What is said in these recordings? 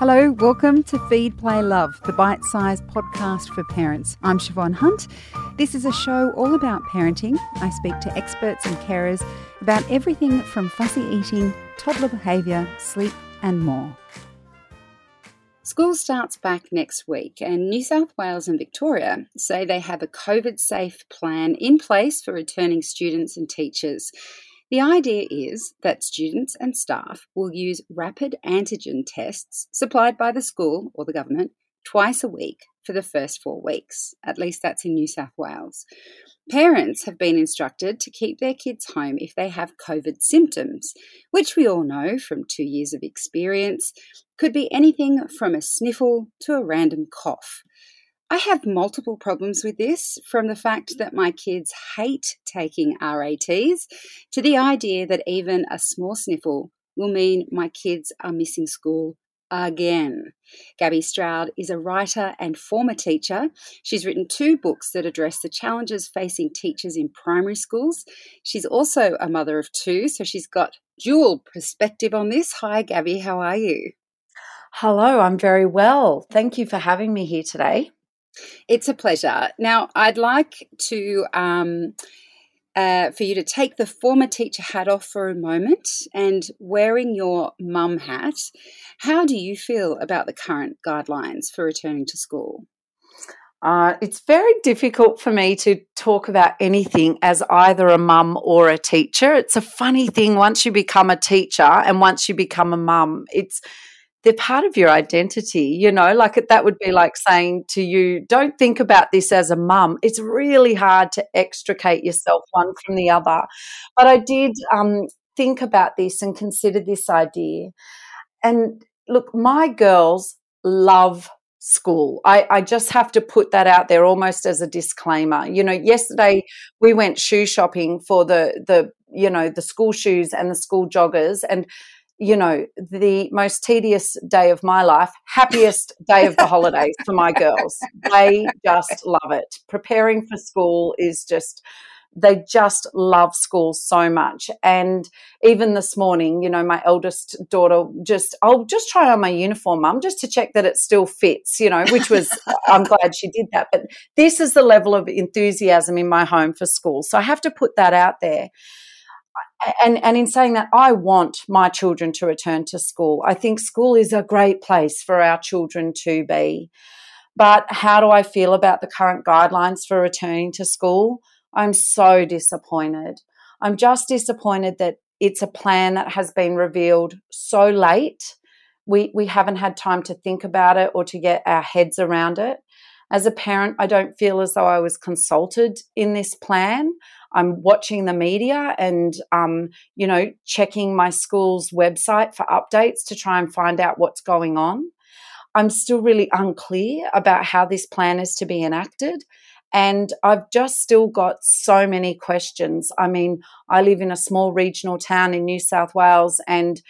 Hello, welcome to Feed, Play, Love, the bite sized podcast for parents. I'm Siobhan Hunt. This is a show all about parenting. I speak to experts and carers about everything from fussy eating, toddler behaviour, sleep, and more. School starts back next week, and New South Wales and Victoria say they have a COVID safe plan in place for returning students and teachers. The idea is that students and staff will use rapid antigen tests supplied by the school or the government twice a week for the first four weeks. At least that's in New South Wales. Parents have been instructed to keep their kids home if they have COVID symptoms, which we all know from two years of experience could be anything from a sniffle to a random cough. I have multiple problems with this, from the fact that my kids hate taking RATs to the idea that even a small sniffle will mean my kids are missing school again. Gabby Stroud is a writer and former teacher. She's written two books that address the challenges facing teachers in primary schools. She's also a mother of two, so she's got dual perspective on this. Hi, Gabby, how are you? Hello, I'm very well. Thank you for having me here today. It's a pleasure. Now, I'd like to um, uh, for you to take the former teacher hat off for a moment and wearing your mum hat. How do you feel about the current guidelines for returning to school? Uh, it's very difficult for me to talk about anything as either a mum or a teacher. It's a funny thing once you become a teacher and once you become a mum. It's they're part of your identity, you know, like that would be like saying to you, don't think about this as a mum. It's really hard to extricate yourself one from the other. But I did um, think about this and consider this idea. And look, my girls love school. I, I, just have to put that out there almost as a disclaimer. You know, yesterday we went shoe shopping for the the you know the school shoes and the school joggers and you know, the most tedious day of my life, happiest day of the holidays for my girls. They just love it. Preparing for school is just, they just love school so much. And even this morning, you know, my eldest daughter just, I'll just try on my uniform, mum, just to check that it still fits, you know, which was, I'm glad she did that. But this is the level of enthusiasm in my home for school. So I have to put that out there and and in saying that i want my children to return to school. I think school is a great place for our children to be. But how do i feel about the current guidelines for returning to school? I'm so disappointed. I'm just disappointed that it's a plan that has been revealed so late. We we haven't had time to think about it or to get our heads around it. As a parent i don't feel as though i was consulted in this plan I'm watching the media and, um, you know, checking my school's website for updates to try and find out what's going on. I'm still really unclear about how this plan is to be enacted. And I've just still got so many questions. I mean, I live in a small regional town in New South Wales, and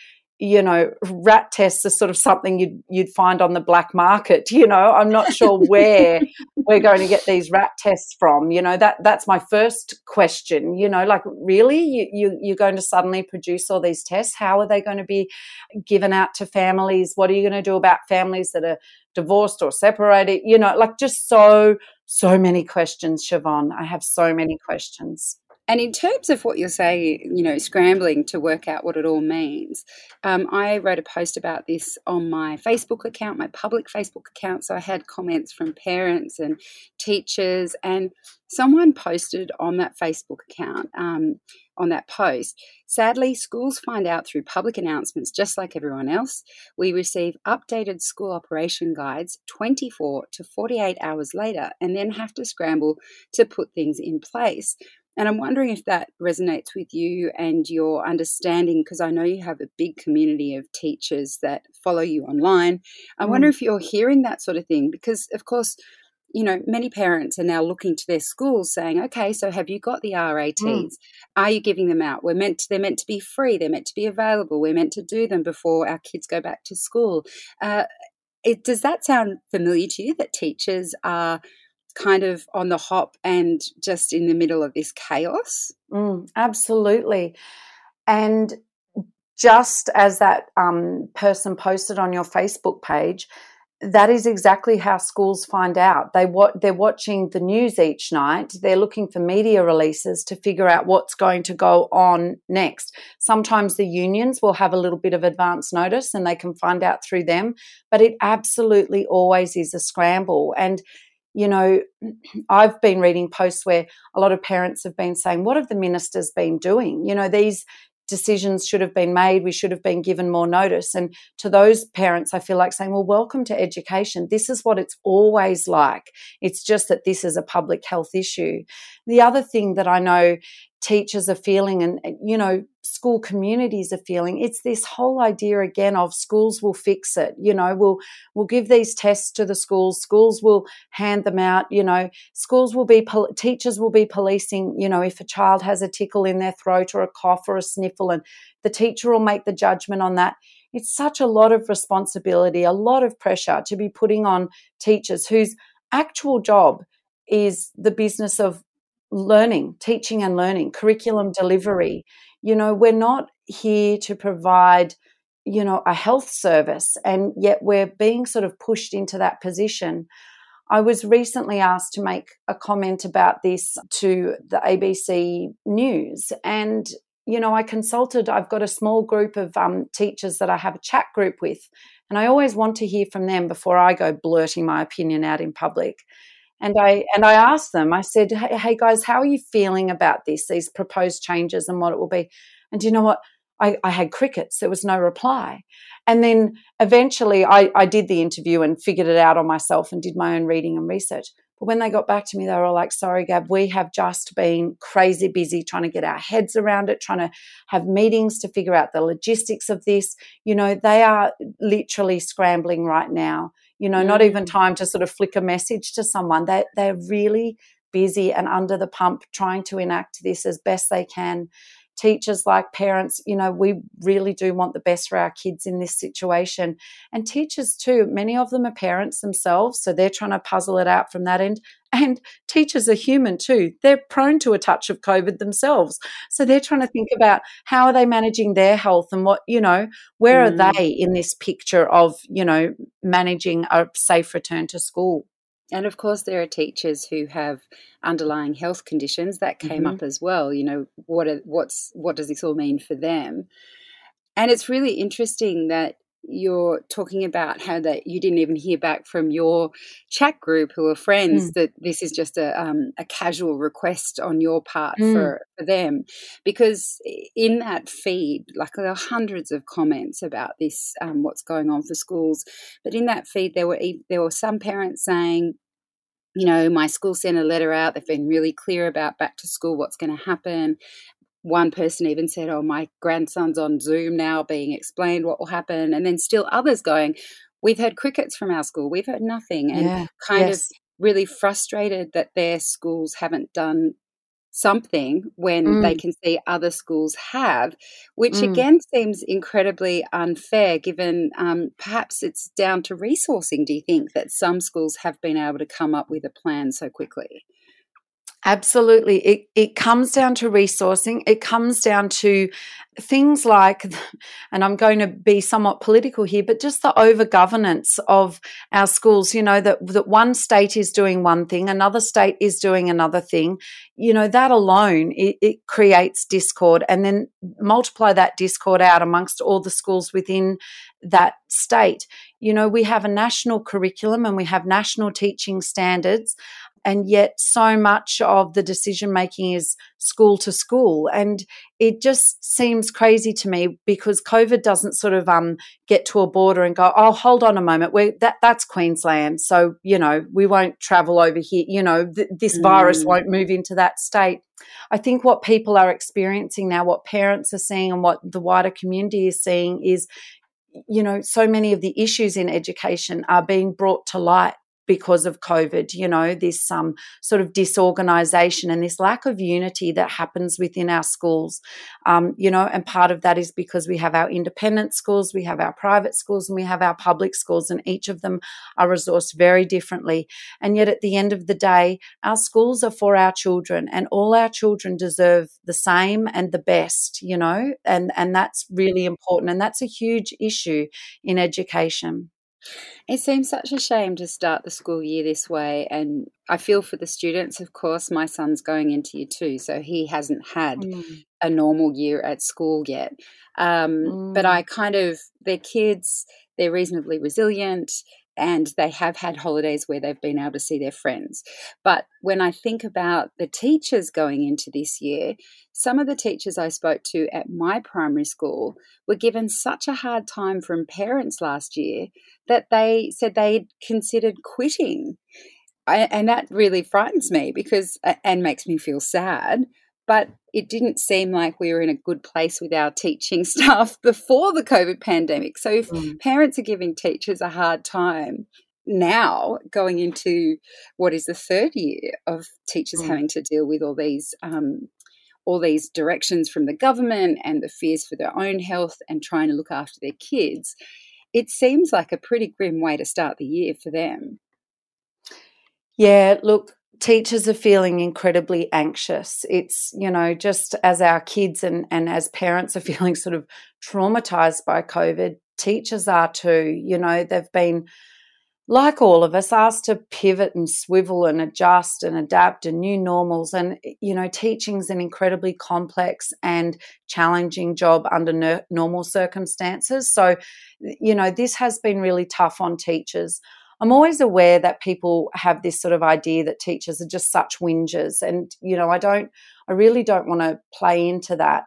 you know, RAT tests are sort of something you'd you'd find on the black market. You know, I'm not sure where we're going to get these RAT tests from. You know, that that's my first question. You know, like really, you, you you're going to suddenly produce all these tests? How are they going to be given out to families? What are you going to do about families that are divorced or separated? You know, like just so so many questions, Siobhan. I have so many questions. And in terms of what you're saying, you know, scrambling to work out what it all means, um, I wrote a post about this on my Facebook account, my public Facebook account. So I had comments from parents and teachers, and someone posted on that Facebook account. Um, on that post. Sadly, schools find out through public announcements just like everyone else. We receive updated school operation guides 24 to 48 hours later and then have to scramble to put things in place. And I'm wondering if that resonates with you and your understanding, because I know you have a big community of teachers that follow you online. I mm. wonder if you're hearing that sort of thing, because of course, you know, many parents are now looking to their schools saying, okay, so have you got the RATs? Mm. Are you giving them out? We're meant to, they're meant to be free. They're meant to be available. We're meant to do them before our kids go back to school. Uh, it, does that sound familiar to you that teachers are kind of on the hop and just in the middle of this chaos. Mm, absolutely. And just as that um, person posted on your Facebook page, that is exactly how schools find out. They they're watching the news each night. They're looking for media releases to figure out what's going to go on next. Sometimes the unions will have a little bit of advance notice and they can find out through them, but it absolutely always is a scramble and you know, I've been reading posts where a lot of parents have been saying, What have the ministers been doing? You know, these decisions should have been made. We should have been given more notice. And to those parents, I feel like saying, well, welcome to education. This is what it's always like. It's just that this is a public health issue. The other thing that I know teachers are feeling and you know school communities are feeling. It's this whole idea again of schools will fix it you know we'll we'll give these tests to the schools schools will hand them out you know schools will be teachers will be policing you know if a child has a tickle in their throat or a cough or a sniffle and the teacher will make the judgment on that. It's such a lot of responsibility a lot of pressure to be putting on teachers whose actual job is the business of learning, teaching and learning, curriculum delivery. You know, we're not here to provide, you know, a health service, and yet we're being sort of pushed into that position. I was recently asked to make a comment about this to the ABC News, and you know, I consulted. I've got a small group of um, teachers that I have a chat group with, and I always want to hear from them before I go blurting my opinion out in public. And I and I asked them. I said, hey, "Hey guys, how are you feeling about this? These proposed changes and what it will be?" And do you know what? I, I had crickets. There was no reply. And then eventually, I, I did the interview and figured it out on myself and did my own reading and research. But when they got back to me, they were all like, sorry, Gab, we have just been crazy busy trying to get our heads around it, trying to have meetings to figure out the logistics of this. You know, they are literally scrambling right now you know, mm. not even time to sort of flick a message to someone. They they're really busy and under the pump trying to enact this as best they can. Teachers, like parents, you know, we really do want the best for our kids in this situation. And teachers, too, many of them are parents themselves. So they're trying to puzzle it out from that end. And teachers are human too. They're prone to a touch of COVID themselves. So they're trying to think about how are they managing their health and what, you know, where mm. are they in this picture of, you know, managing a safe return to school? And of course, there are teachers who have underlying health conditions that came mm-hmm. up as well. You know, what are, what's what does this all mean for them? And it's really interesting that you're talking about how that you didn't even hear back from your chat group who are friends mm. that this is just a um, a casual request on your part mm. for, for them because in that feed like there are hundreds of comments about this um, what's going on for schools but in that feed there were there were some parents saying you know, my school sent a letter out. They've been really clear about back to school, what's going to happen one person even said, Oh, my grandson's on Zoom now being explained what will happen. And then still others going, We've heard crickets from our school, we've heard nothing. And yeah, kind yes. of really frustrated that their schools haven't done something when mm. they can see other schools have, which mm. again seems incredibly unfair given um, perhaps it's down to resourcing. Do you think that some schools have been able to come up with a plan so quickly? Absolutely. It, it comes down to resourcing. It comes down to things like, and I'm going to be somewhat political here, but just the over governance of our schools, you know, that, that one state is doing one thing, another state is doing another thing. You know, that alone, it, it creates discord and then multiply that discord out amongst all the schools within that state. You know, we have a national curriculum and we have national teaching standards and yet so much of the decision making is school to school. And it just seems crazy to me because covid doesn't sort of um, get to a border and go oh hold on a moment we that that's queensland so you know we won't travel over here you know th- this mm. virus won't move into that state. I think what people are experiencing now what parents are seeing and what the wider community is seeing is you know so many of the issues in education are being brought to light because of COVID, you know, this um, sort of disorganization and this lack of unity that happens within our schools, um, you know, and part of that is because we have our independent schools, we have our private schools, and we have our public schools, and each of them are resourced very differently. And yet, at the end of the day, our schools are for our children, and all our children deserve the same and the best, you know, and, and that's really important. And that's a huge issue in education. It seems such a shame to start the school year this way. And I feel for the students, of course. My son's going into year two, so he hasn't had mm. a normal year at school yet. Um, mm. But I kind of, they're kids, they're reasonably resilient and they have had holidays where they've been able to see their friends. But when I think about the teachers going into this year, some of the teachers I spoke to at my primary school were given such a hard time from parents last year that they said they considered quitting. I, and that really frightens me because and makes me feel sad but it didn't seem like we were in a good place with our teaching staff before the COVID pandemic. So if mm. parents are giving teachers a hard time now, going into what is the third year of teachers mm. having to deal with all these um, all these directions from the government and the fears for their own health and trying to look after their kids, it seems like a pretty grim way to start the year for them. Yeah, look, teachers are feeling incredibly anxious. It's, you know, just as our kids and, and as parents are feeling sort of traumatized by COVID, teachers are too. You know, they've been, like all of us, asked to pivot and swivel and adjust and adapt and new normals. And, eh, you know, teaching's an incredibly complex and challenging job under normal circumstances. So, eh, you know, this has been really tough on teachers. I'm always aware that people have this sort of idea that teachers are just such whingers. And, you know, I don't, I really don't want to play into that.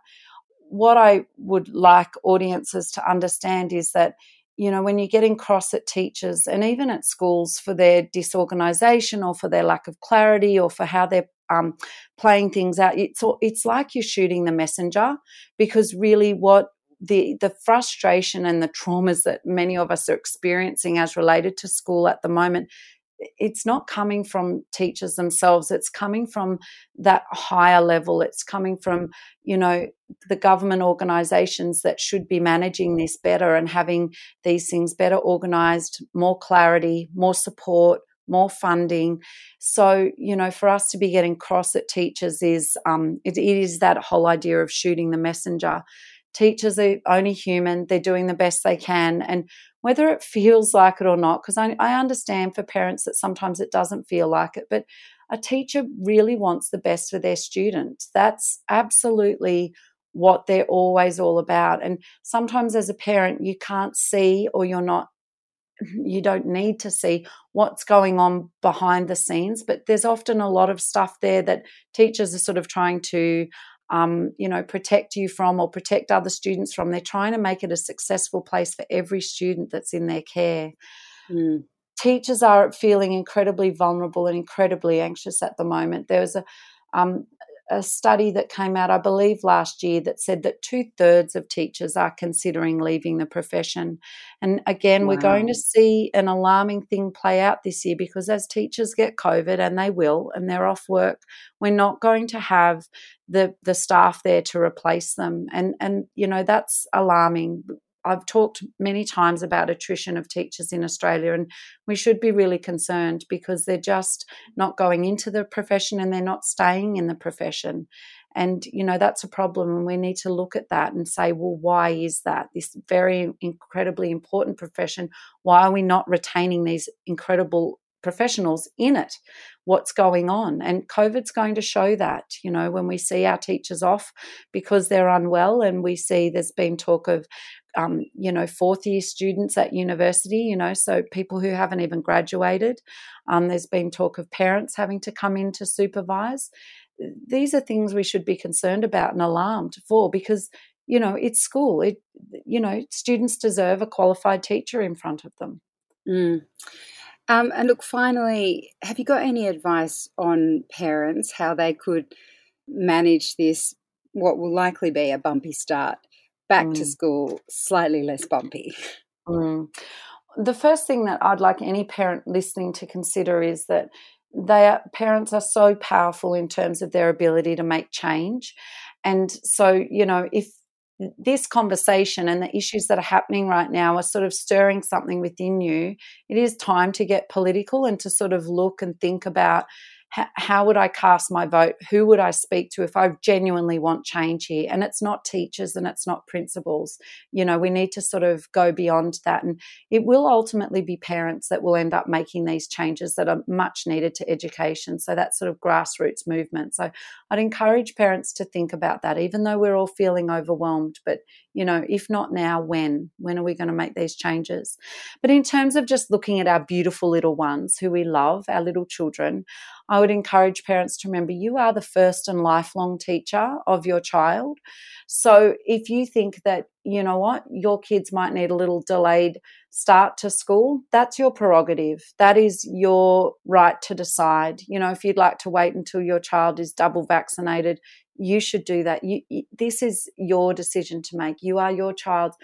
What I would like audiences to understand is that, you know, when you're getting cross at teachers and even at schools for their disorganization or for their lack of clarity or for how they're um, playing things out, it's it's like you're shooting the messenger because really what the the frustration and the traumas that many of us are experiencing as related to school at the moment it's not coming from teachers themselves. It's coming from that higher level. It's coming from you know the government organizations that should be managing this better and having these things better organized more clarity more support more funding. So you know for us to be getting cross at teachers is um, it, it is that whole idea of shooting the messenger teachers are only human they're doing the best they can and whether it feels like it or not because I, I, understand for parents that sometimes it doesn't feel like it but a teacher really wants the best for their student. That's absolutely what they're always all about and sometimes as a parent you can't see or you're not you don't need to see what's going on behind the scenes but there's often a lot of stuff there that teachers are sort of trying to um, you know, protect you from or protect other students from. They're trying to make it a successful place for every student that's in their care. Mm. Teachers are feeling incredibly vulnerable and incredibly anxious at the moment. There was a um, a study that came out, I believe, last year that said that two thirds of teachers are considering leaving the profession. And again, wow. we're going to see an alarming thing play out this year because as teachers get COVID, and they will, and they're off work, we're not going to have the the staff there to replace them. And and you know that's alarming. I've talked many times about attrition of teachers in Australia, and we should be really concerned because they're just not going into the profession and they're not staying in the profession. And, you know, that's a problem, and we need to look at that and say, well, why is that? This very incredibly important profession, why are we not retaining these incredible professionals in it what's going on and covid's going to show that you know when we see our teachers off because they're unwell and we see there's been talk of um, you know, fourth year students at university, you know, so people who haven't even graduated. Um, there's been talk of parents having to come in to supervise. These are things we should be concerned about and alarmed for because, you know, it's school. It, you know, students deserve a qualified teacher in front of them. Mm. Um, and look, finally, have you got any advice on parents how they could manage this, what will likely be a bumpy start? Back mm. to school slightly less bumpy. Mm. the first thing that I'd like any parent listening to consider is that they are, parents are so powerful in terms of their ability to make change. And so, you know, if this conversation and the issues that are happening right now are sort of stirring something within you, it is time to get political and to sort of look and think about how would I cast my vote? Who would I speak to if I genuinely want change here? And it's not teachers and it's not principals. You know, we need to sort of go beyond that. And it will ultimately be parents that will end up making these changes that are much needed to education. So that sort of grassroots movement. So I'd encourage parents to think about that, even though we're all feeling overwhelmed. But, you know, if not now, when? When are we going to make these changes? But in terms of just looking at our beautiful little ones who we love, our little children, I would encourage parents to remember you are the first and lifelong teacher of your child. So if you think that, you know what, your kids might need a little delayed start to school, that's your prerogative. That is your right to decide. You know, if you'd like to wait until your child is double vaccinated, you should do that. You, this is your decision to make. You are your child's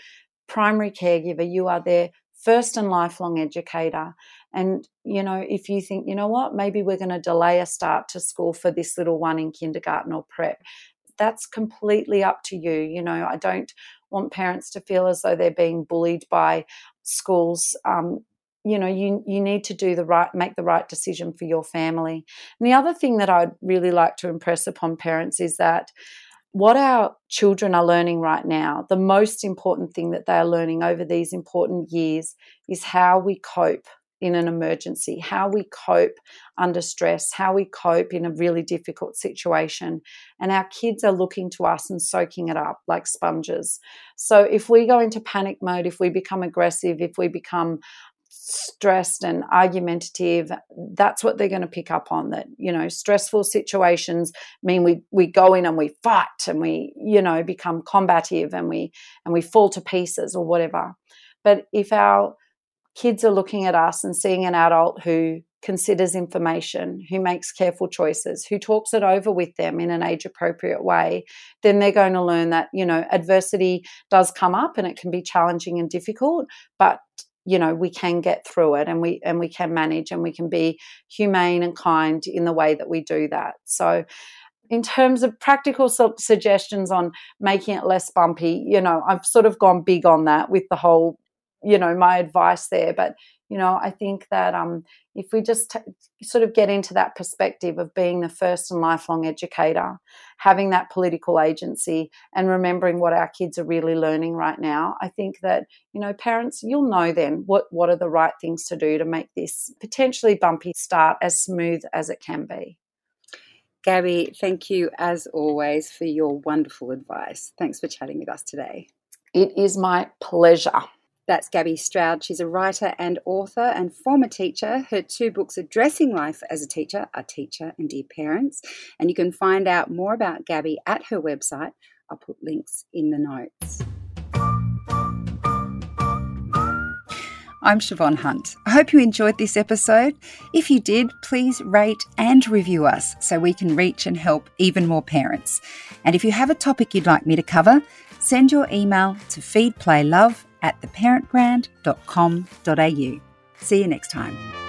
primary caregiver. You are their first and lifelong educator. And, you know, if you think, you know what, maybe we're going to delay a start to school for this little one in kindergarten or prep, that's completely up to you. You know, I don't want parents to feel as though they're being bullied by schools. Um, you know you you need to do the right make the right decision for your family and the other thing that i'd really like to impress upon parents is that what our children are learning right now the most important thing that they are learning over these important years is how we cope in an emergency, how we cope under stress, how we cope in a really difficult situation. And our kids are looking to us and soaking it up like sponges. So if we go into panic mode, if we become aggressive, if we become stressed and argumentative that's what they're going to pick up on that you know stressful situations mean we we go in and we fight and we you know become combative and we and we fall to pieces or whatever but if our kids are looking at us and seeing an adult who considers information, who makes careful choices, who talks it over with them in an age appropriate way, then they're going to learn that, you know, adversity does come up and it can be challenging and difficult, but you know we can get through it and we and we can manage and we can be humane and kind in the way that we do that. So in terms of practical suggestions on making it less bumpy you know i've sort of gone big on that with the whole you know my advice there but you know i think that um, if we just t- sort of get into that perspective of being the first and lifelong educator having that political agency and remembering what our kids are really learning right now i think that you know parents you'll know then what what are the right things to do to make this potentially bumpy start as smooth as it can be Gabby, thank you as always for your wonderful advice. Thanks for chatting with us today. It is my pleasure. That's Gabby Stroud. She's a writer and author and former teacher. Her two books, Addressing Life as a Teacher, are Teacher and Dear Parents. And you can find out more about Gabby at her website. I'll put links in the notes. I'm Siobhan Hunt. I hope you enjoyed this episode. If you did, please rate and review us so we can reach and help even more parents. And if you have a topic you'd like me to cover, send your email to feedplaylove at theparentbrand.com.au. See you next time.